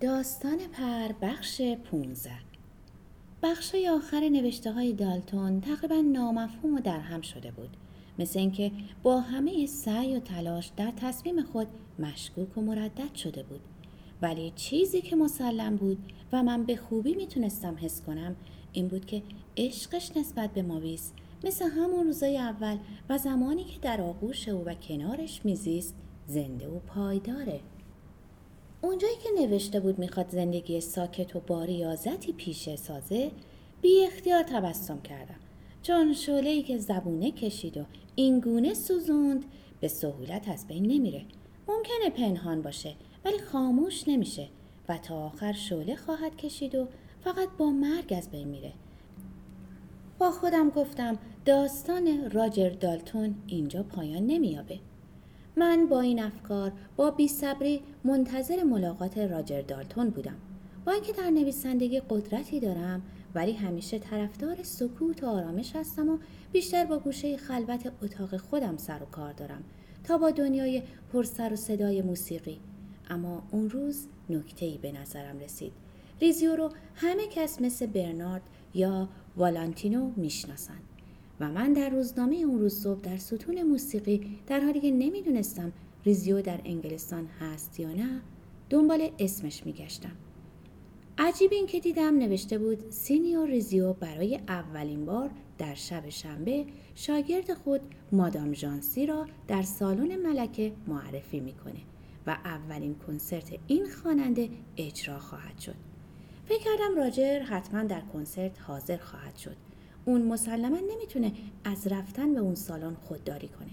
داستان پر بخش 15 بخش آخر نوشته های دالتون تقریبا نامفهوم و درهم شده بود. مثل اینکه با همه سعی و تلاش در تصمیم خود مشکوک و مردد شده بود. ولی چیزی که مسلم بود و من به خوبی می‌تونستم حس کنم این بود که عشقش نسبت به ماویس مثل همون روزای اول و زمانی که در آغوش او و کنارش میزیست زنده و پایداره. اونجایی که نوشته بود می‌خواد زندگی ساکت و با ریاضتی پیشه سازه بی اختیار تبسم کردم. چون شعله که زبونه کشید و اینگونه سوزوند به سهولت از بین نمیره. ممکنه پنهان باشه ولی خاموش نمیشه و تا آخر شعله خواهد کشید و فقط با مرگ از بین میره. با خودم گفتم داستان راجر دالتون اینجا پایان نمییابه. من با این افکار با بیصبری منتظر ملاقات راجر دالتون بودم. با اینکه در نویسندگی قدرتی دارم ولی همیشه طرفدار سکوت و آرامش هستم و بیشتر با گوشه خلوت اتاق خودم سر و کار دارم تا با دنیای پرسر و صدای موسیقی. اما اون روز نکته ای به نظرم رسید. ریزیو رو همه کس مثل برنارد یا والانتینو می‌شناسند من در روزنامه اون روز صبح در ستون موسیقی در حالی که نمی‌دونستم ریزیو در انگلستان هست یا نه دنبال اسمش میگشتم عجیب این که دیدم نوشته بود سینیور ریزیو برای اولین بار در شب شنبه شاگرد خود مادام جانسی را در سالن ملکه معرفی می‌کنه و اولین کنسرت این خواننده اجرا خواهد شد. فکر کردم راجر حتما در کنسرت حاضر خواهد شد. اون مسلما نمی‌تونه از رفتن به اون سالن خودداری کنه.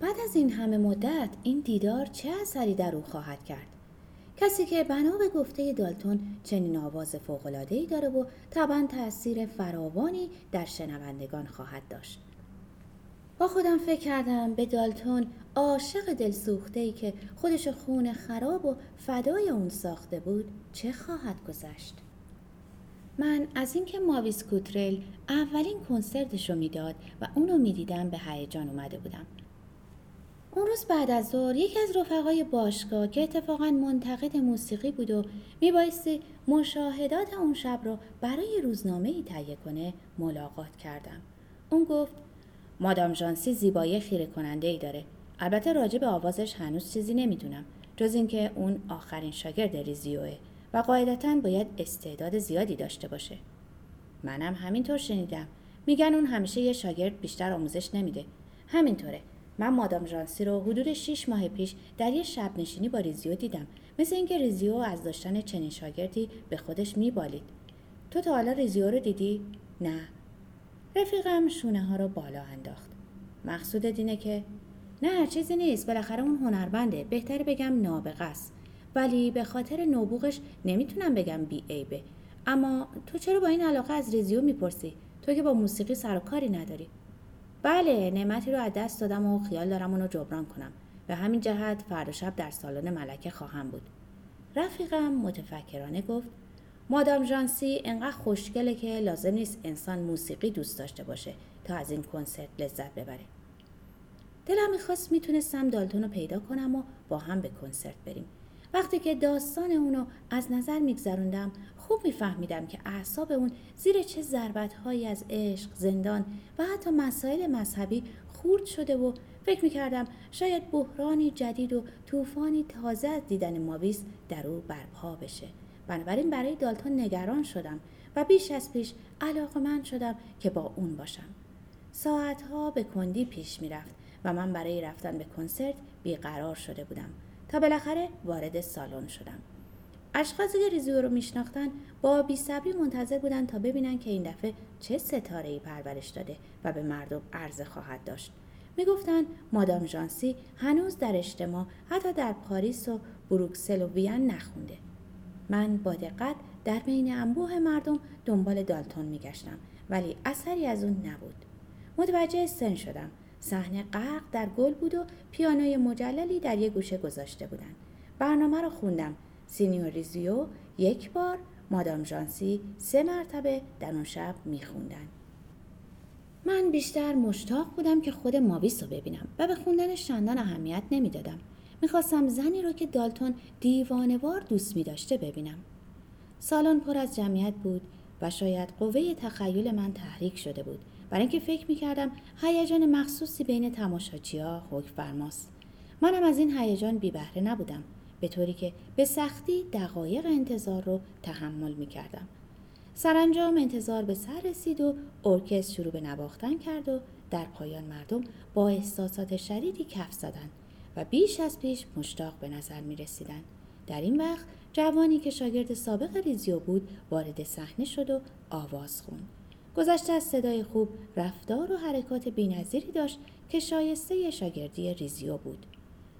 بعد از این همه مدت این دیدار چه اثری در او خواهد کرد؟ کسی که بنا به گفته دالتون چنین آواز فوق‌العاده‌ای داره و طبعا تاثیر فراوانی در شنوندگان خواهد داشت. با خودم فکر کردم به دالتون عاشق دلسوخته ای که خودش خون خراب و فدای اون ساخته بود چه خواهد گذشت؟ من از اینکه ماویس کوترل اولین کنسرتش رو می‌داد و اونو می‌دیدم به هیجان اومده بودم. اون روز بعد از ظهر یکی از رفقای باشگاه که اتفاقا منتقد موسیقی بود و میبایستی مشاهدات اون شب رو برای روزنامه ای تهیه کنه ملاقات کردم. اون گفت مادام جانسی زیبایی خیره کننده ای داره. البته راجع به آوازش هنوز چیزی نمی‌دونم جز اینکه اون آخرین شاگرد ریزیوه. و قاعدتا باید استعداد زیادی داشته باشه. منم همینطور شنیدم. میگن اون همیشه یه شاگرد بیشتر آموزش نمیده. همینطوره. من مادام ژانسی رو حدود 6 ماه پیش در یه شب نشینی با ریزیو دیدم. مثل اینکه ریزیو از داشتن چنین شاگردی به خودش میبالید. تو تا حالا ریزیو رو دیدی؟ نه. رفیقم شونه ها رو بالا انداخت. مقصود دینه که نه چیزی نیست. بالاخره اون هنربنده. بهتر بگم نابغه است. ولی به خاطر نوبوغش نمی‌تونم بگم بی عیبه. اما تو چرا با این علاقه از ریزیو می‌پرسی؟ تو که با موسیقی سر و کاری نداری. بله نعمتی رو از دست دادم و خیال دارم اونو جبران کنم. به همین جهت فردا شب در سالن ملکه خواهم بود. رفیقم متفکرانه گفت مادام جانسی انقدر خوشگله که لازم نیست انسان موسیقی دوست داشته باشه تا از این کنسرت لذت ببره. دلم می‌خواست می‌تونستم دالتون رو پیدا کنم و با هم به کنسرت بریم. وقتی که داستان اونو از نظر میگذروندم خوب میفهمیدم که اعصاب اون زیر چه ضربت هایی از عشق، زندان و حتی مسائل مذهبی خورد شده و فکر می‌کردم شاید بحرانی جدید و طوفانی تازه از دیدن ماویس در او برپا بشه. بنابراین برای دالتون نگران شدم و بیش از پیش علاقه من شدم که با اون باشم. ساعتها به کندی پیش می‌رفت و من برای رفتن به کنسرت بیقرار شده بودم. تا بالاخره وارد سالن شدم. اشخاصی که ریزیو رو میشناختن با بیصبری منتظر بودن تا ببینن که این دفعه چه ستاره ای پرورش داده و به مردم عرضه خواهد داشت. می‌گفتند مادام ژانسی هنوز در اجتماع حتی در پاریس و بروکسل و وین نخونده. من با دقت در بین انبوه مردم دنبال دالتون میگشتم ولی اثری از اون نبود. متوجه سن شدم. صحنه غرق در گل بود و پیانوی مجللی در یک گوشه گذاشته بودند برنامه را خوندم. سینیور ریزیو یک بار. مادام جانسی سه مرتبه در اون شب میخوندن. من بیشتر مشتاق بودم که خود ماویس رو ببینم و به خوندنش چندان اهمیت نمی‌دادم. می‌خواستم زنی رو که دالتون دیوانوار دوست می داشته ببینم. سالن پر از جمعیت بود و شاید قوه تخیل من تحریک شده بود. برای اینکه فکر می‌کردم هیجان مخصوصی بین ها حکم فرماست منم از این هیجان بی بهره نبودم به طوری که به سختی دقایق انتظار رو تحمل می‌کردم سرانجام انتظار به سر رسید و ارکستر شروع به نواختن کرد و در پایان مردم با احساسات شدیدی کف زدند و بیش از پیش مشتاق به نظر می رسیدن. در این وقت جوانی که شاگرد سابق ریزیو بود وارد صحنه شد و آواز خوند. گذشته از صدای خوب رفتار و حرکات بینظیری داشت که شایسته شاگردی ریزیو بود.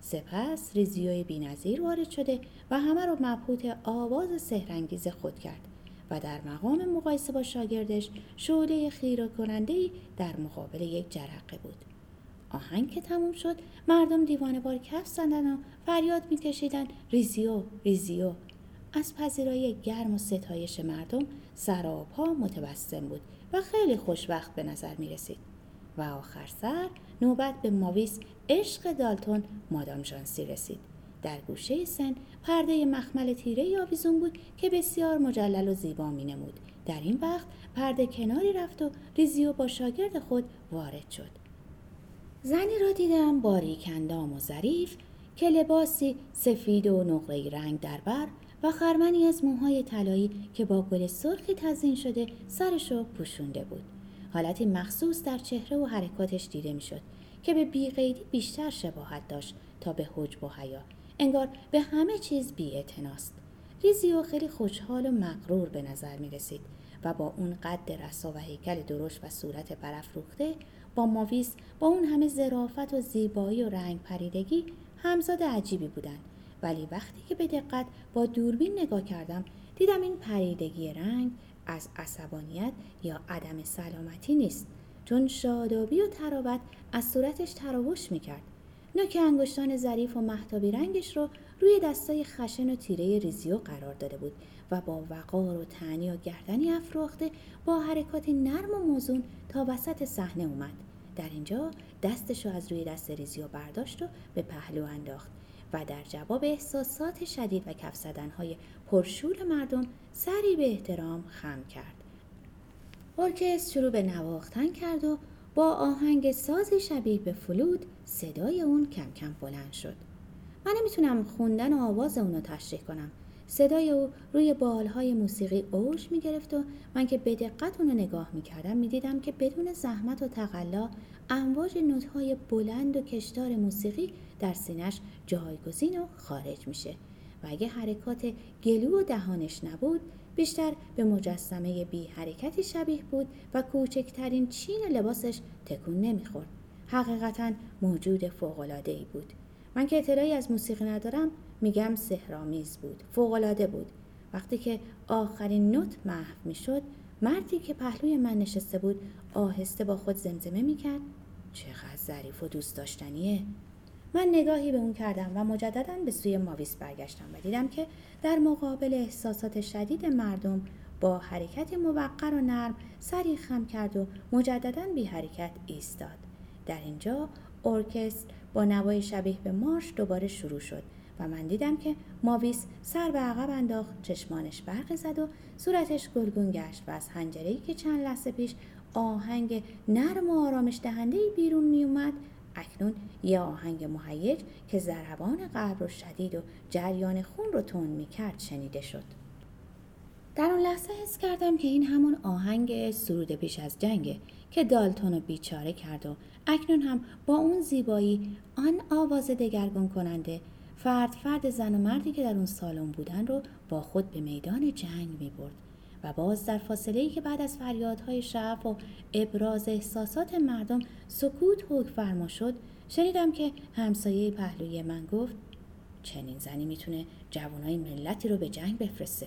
سپس ریزیوی بینظیر وارد شده و همه را مبهوت آواز سهرنگیز خود کرد و در مقام مقایسه با شاگردش شعله خیره کننده در مقابل یک جرقه بود. آهنگ که تموم شد مردم دیوانه بار کف زدن و فریاد میکشیدند ریزیو ریزیو از پذیرایی گرم و ستایش مردم سراپا متبسم بود و خیلی خوشوقت به نظر می رسید. و آخر سر نوبت به ماویس عشق دالتون مادام جانسی رسید. در گوشه سن پرده مخمل تیره آویزون بود که بسیار مجلل و زیبا می نمود. در این وقت پرده کناری رفت و ریزیو با شاگرد خود وارد شد. زنی را دیدم باریک اندام و ظریف که لباسی سفید و نقره رنگ در بر و خرمنی از موهای طلایی که با گل سرخی تزین شده سرش را پوشونده بود. حالتی مخصوص در چهره و حرکاتش دیده می‌شد که به بیقیدی بیشتر شباهت داشت تا به حجب و حیا. انگار به همه چیز بی ریزیو خیلی خوشحال و مغرور به نظر می رسید و با اون قد رسا و هیکل درشت و صورت برافروخته با ماویس با اون همه ظرافت و زیبایی و رنگ پریدگی همزاد عجیبی بودند. ولی وقتی که به دقت با دوربین نگاه کردم دیدم این پریدگی رنگ از عصبانیت یا عدم سلامتی نیست چون شادابی و تراوت از صورتش تراوش می‌کرد. نوک انگشتان ظریف و محتابی رنگش رو روی دستای خشن و تیره ریزیو قرار داده بود و با وقار و تنی و گردنی افراخته با حرکات نرم و موزون تا وسط صحنه اومد. در اینجا دستش رو از روی دست ریزیو برداشت و به پهلو انداخت. و در جواب احساسات شدید و کف زدنهای پرشور مردم سری به احترام خم کرد. ارکستر شروع به نواختن کرد و با آهنگ ساز شبیه به فلود صدای اون کم کم بلند شد. من نمی‌تونم خوندن و آواز اونو تشریح کنم. صدای او روی بالهای موسیقی اوج می گرفت و من که به دقت اونو نگاه می کردم می دیدم که بدون زحمت و تقلا امواج نوتهای بلند و کشدار موسیقی در سینش جایگزین و خارج میشه و اگه حرکات گلو و دهانش نبود بیشتر به مجسمه بی حرکتی شبیه بود و کوچکترین چین لباسش تکون نمی‌خورد. حقیقتا موجود ای بود. من که اطلاعی از موسیقی ندارم میگم سهرامیز بود فوقالعاده بود. وقتی که آخرین نوت محو می‌شد مردی که پهلوی من نشسته بود آهسته با خود زمزمه می‌کرد. چقدر ظریف و دوست داشتنیه! من نگاهی به اون کردم و مجددا به سوی ماویس برگشتم و دیدم که در مقابل احساسات شدید مردم با حرکت موقر و نرم سری خم کرد و مجددا بی حرکت ایستاد. در اینجا ارکستر با نوای شبیه به مارش دوباره شروع شد و من دیدم که ماویس سر به عقب انداخت چشمانش برق زد و صورتش گلگون گشت و از حنجرهای که چند لحظه پیش آهنگ نرم و آرامش دهنده بیرون می اومد اکنون یه آهنگ مهیج که ضربان قلب رو شدید و جریان خون رو تون می کرد شنیده شد. در اون لحظه حس کردم که این همون آهنگ سرود پیش از جنگه که دالتون رو بیچاره کرد و اکنون هم با اون زیبایی آن آواز دگرگون کننده فرد فرد زن و مردی که در اون سالن بودن رو با خود به میدان جنگ می برد. و باز در فاصله که بعد از فریادهای شعف و ابراز احساسات مردم سکوت حکم فرما شد شنیدم که همسایه پهلوی من گفت چنین زنی می‌تونه جوانای ملتی رو به جنگ بفرسته.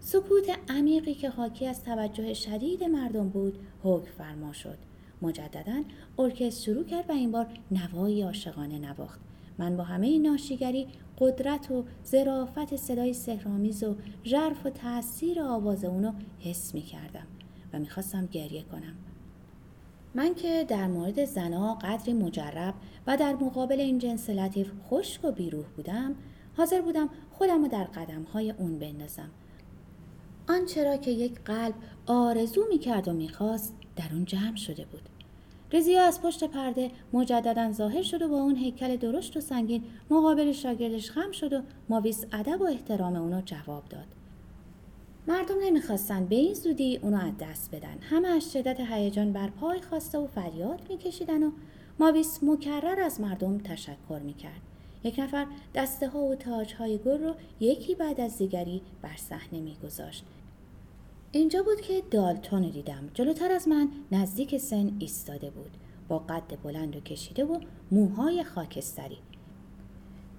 سکوت عمیقی که حاکی از توجه شدید مردم بود حکم فرما شد. مجددا ارکستر شروع کرد و این بار نوایی عاشقانه نواخت. من با همه ناشیگری قدرت و ظرافت صدای سهرامیز و ژرف و تاثیر آواز اونو حس می کردم و می‌خواستم گریه کنم. من که در مورد زنا قدری مجرب و در مقابل این جنس لطیف خشک و بیروح بودم حاضر بودم خودم رو در قدمهای اون بندازم. آنچه را که یک قلب آرزو می کرد و می‌خواست در اون جمع شده بود. رزیا از پشت پرده مجددا ظاهر شد و با اون هیکل درشت و سنگین مقابل شاگردش خم شد و ماویس ادب و احترام اونو جواب داد. مردم نمی‌خواستن به این زودی اونو از دست بدن. همه از شدت هیجان بر پای خواسته و فریاد میکشیدن و ماویس مکرر از مردم تشکر می‌کرد. یک نفر دسته ها و تاج های گل رو یکی بعد از دیگری بر صحنه میگذاشت. اینجا بود که دالتون دیدم. جلوتر از من نزدیک سن ایستاده بود. با قد بلند و کشیده و موهای خاکستری.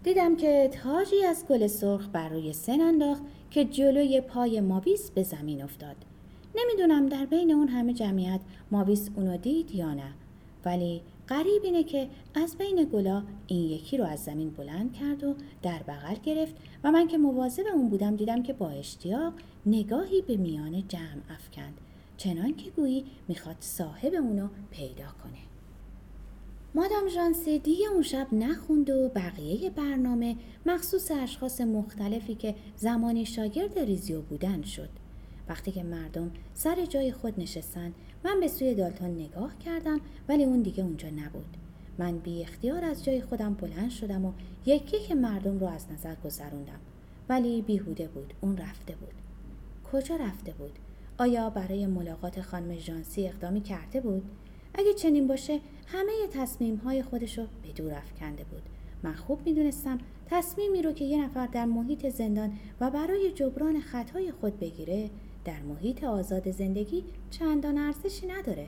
دیدم که تاجی از گل سرخ بر روی سن انداخت که جلوی پای ماویس به زمین افتاد. نمی‌دونم در بین اون همه جمعیت ماویس اونو دید یا نه. ولی قریب اینه که از بین گلا این یکی رو از زمین بلند کرد و در بغل گرفت و من که مواظب اون بودم دیدم که با اشتیاق نگاهی به میان جمع افکند. چنان که گویی می‌خواد صاحب اونو پیدا کنه. مادام ژانسی دیگه اون شب نخوند و بقیه برنامه مخصوص اشخاص مختلفی که زمانی شاگرد ریزیو بودن شد. وقتی که مردم سر جای خود نشستن من به سوی دالتون نگاه کردم ولی اون دیگه اونجا نبود. من بی اختیار از جای خودم بلند شدم و یکی که مردم رو از نظر گذروندم ولی بیهوده بود اون رفته بود. کجا رفته بود؟ آیا برای ملاقات خانم ژانسی اقدامی کرده بود؟ اگه چنین باشه همه تصمیم های خودش رو به دور افکنده بود. من خوب می‌دونستم تصمیمی رو که یه نفر در محیط زندان و برای جبران خطای خود بگیره در محیط آزاد زندگی چندان ارزشی نداره.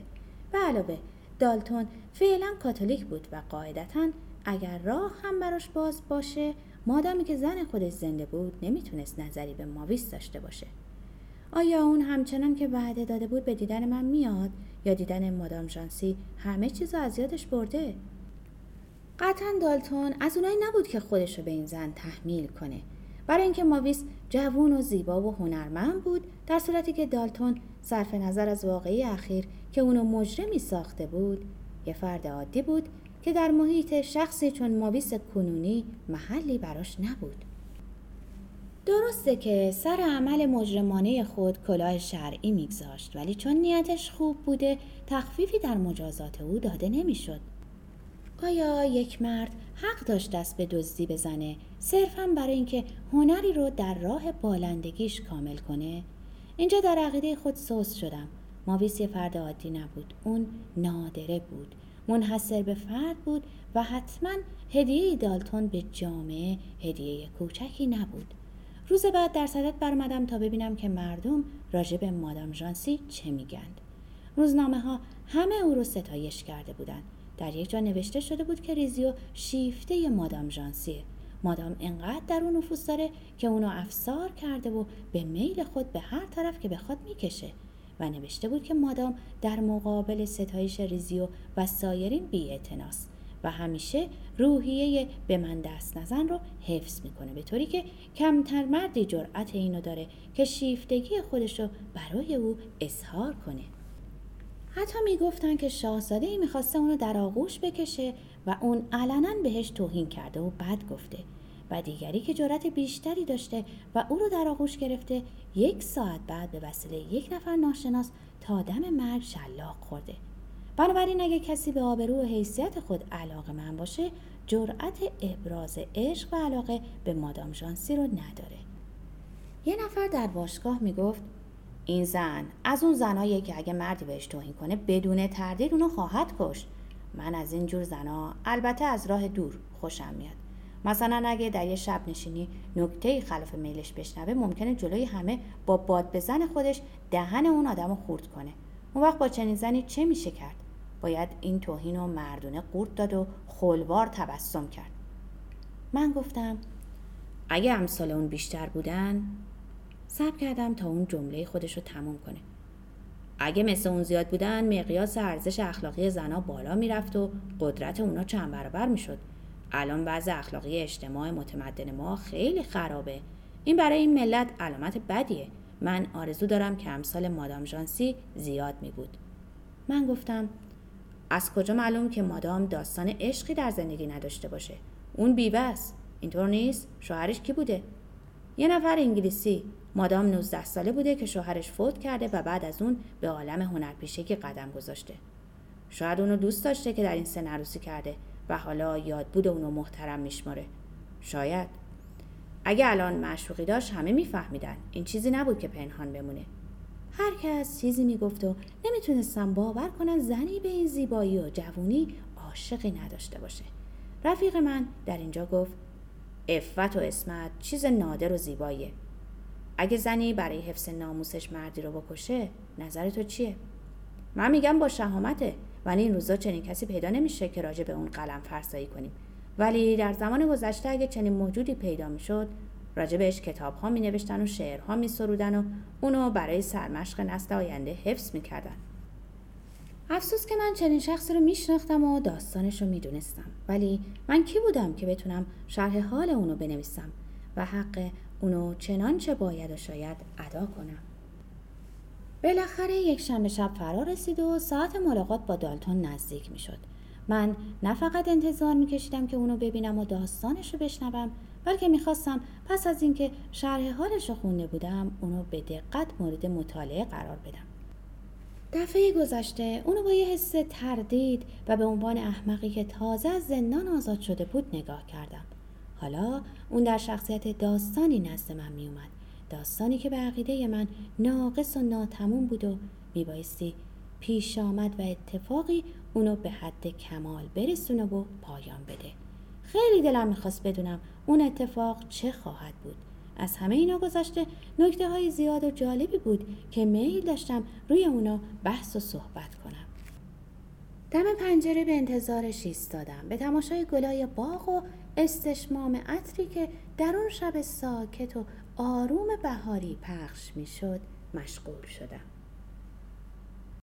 به علاوه دالتون فعلا کاتولیک بود و قاعدتا اگر راه هم براش باز باشه مادامی که زن خودش زنده بود نمی‌تونست نظری به ماویس داشته باشه. آیا اون همچنان که وعده داده بود به دیدن من میاد یا دیدن مادام جانسی همه چیز از یادش برده؟ قطعا دالتون از اونایی نبود که خودش رو به این زن تحمیل کنه. برای اینکه ماویس جوون و زیبا و هنرمند بود در صورتی که دالتون صرف نظر از واقعی اخیر که اونو مجرمی ساخته بود یه فرد عادی بود که در محیط شخصی چون ماویس کنونی محلی براش نبود. درسته که سر عمل مجرمانه خود کلاه شرعی میگذاشت ولی چون نیتش خوب بوده تخفیفی در مجازات او داده نمی‌شد. آیا یک مرد حق داشت دست به دزدی بزنه صرفا برای اینکه هنری رو در راه بالندگیش کامل کنه. اینجا در عقیده خود سوس شدم. ماویس یه فرد عادی نبود. اون نادره بود. منحصر به فرد بود و حتما هدیه دالتون به جامعه هدیه کوچکی نبود. روز بعد در صدت برمدم تا ببینم که مردم راجع به مادام ژانسی چه میگند روزنامه ها همه او رو ستایش کرده بودند در یک جا نوشته شده بود که ریزیو شیفته مادام ژانسیه. مادام انقدر در اون نفوذ داره که اونو افسار کرده و به میل خود به هر طرف که بخواد می‌کشه. و نوشته بود که مادام در مقابل ستایش ریزیو و سایرین بی و همیشه روحیه به من دست نزن رو حفظ می‌کنه به طوری که کمتر مردی جرأت اینو داره که شیفتگی خودش رو برای او اظهار کنه. حتی می‌گفتن که شاهزاده ای می‌خواسته اونو در آغوش بکشه و اون علنا بهش توهین کرده و بد گفته. و دیگری که جرأت بیشتری داشته و او رو در آغوش گرفته یک ساعت بعد به وسیله یک نفر ناشناس تا دم مرگ شلاق خورده. بنابراین اگه کسی به آبرو و حیثیت خود علاقه من باشه جرأت ابراز عشق و علاقه به مادام ژانسی رو نداره. یه نفر در باشگاه می‌گفت این زن از اون زنایی که اگه مردی بهش توهین کنه بدون تردید اونو خواهد کشت. من از این جور زنا البته از راه دور خوشم میاد. مثلا اگه در یه شب نشینی نکته خلاف میلش بشنوه ممکنه جلوی همه با باد بزن خودش دهن اون آدم رو خورد کنه. اون وقت با چنین زنی چه میشه کرد؟ باید این توهین و مردونه قورت داد و خلوار تبسم کرد. من گفتم اگه امثال اون بیشتر بودن صبر کردم تا اون جمله خودش رو تموم کنه. اگه مثل اون زیاد بودن مقیاس ارزش اخلاقی زنا بالا می‌رفت و قدرت اونا چند برابر می‌شد. الان وضع اخلاقی اجتماع متمدن ما خیلی خرابه. این برای این ملت علامت بدیه. من آرزو دارم که امثال مادام ژانسی زیاد می بود من گفتم از کجا معلوم که مادام داستان عشقی در زندگی نداشته باشه؟ اون بیوه است. اینطور نیست؟ شوهرش کی بوده؟ یه نفر انگلیسی. مادام 19 ساله بوده که شوهرش فوت کرده و بعد از اون به عالم هنرپیشگی قدم گذاشته. شاید اونو دوست داشته که در این سن عروسی کرده. و حالا یاد بود اونو محترم میشماره. شاید. اگه الان معشوقی داشت همه میفهمیدن. این چیزی نبود که پنهان بمونه. هر کس چیزی می‌گفت و نمی‌تونستم باور کنم زنی به این زیبایی و جوونی عاشقی نداشته باشه. رفیق من در اینجا گفت افت و اسمت چیز نادر و زیباییه. اگه زنی برای حفظ ناموسش مردی رو بکشه نظر تو چیه؟ من میگم با شهامته. ولی این روزا چنین کسی پیدا نمیشه که راجع به اون قلم فرسایی کنیم. ولی در زمان گذشته اگه چنین موجودی پیدا می‌شد راجع بهش کتاب ها می نوشتن و شعرها می سرودن و اونو برای سرمشق نسل آینده حفظ می کردن. افسوس که من چنین شخصی رو میشناختم و داستانش رو می‌دونستم. ولی من کی بودم که بتونم شرح حال اونو بنویسم و حق اونو چنانچه باید و شاید ادا کنم؟ بالاخره یک شنبه شب فرا رسید و ساعت ملاقات با دالتون نزدیک می شد. من نه فقط انتظار می کشیدم که اونو ببینم و داستانش رو بشنوم بلکه می‌خواستم پس از اینکه شرح حالش رو خونده بودم اونو به دقت مورد مطالعه قرار بدم. دفعه گذشته اونو با یه حس تردید و به عنوان احمقی که تازه از زندان آزاد شده بود نگاه کردم. حالا اون در شخصیت داستانی نزد من میومد. داستانی که به عقیده من ناقص و ناتموم بود و میبایستی پیش آمد و اتفاقی اونو به حد کمال برسونه و پایان بده. خیلی دلم می‌خواست بدونم اون اتفاق چه خواهد بود. از همه اینا گذشته نکته های زیاد و جالبی بود که میل داشتم روی اونا بحث و صحبت کنم. دم پنجره به انتظارش ایستادم. به تماشای گلای باغ و استشمام عطری که در اون شب ساکت و آروم بهاری پخش می‌شد مشغول شدم.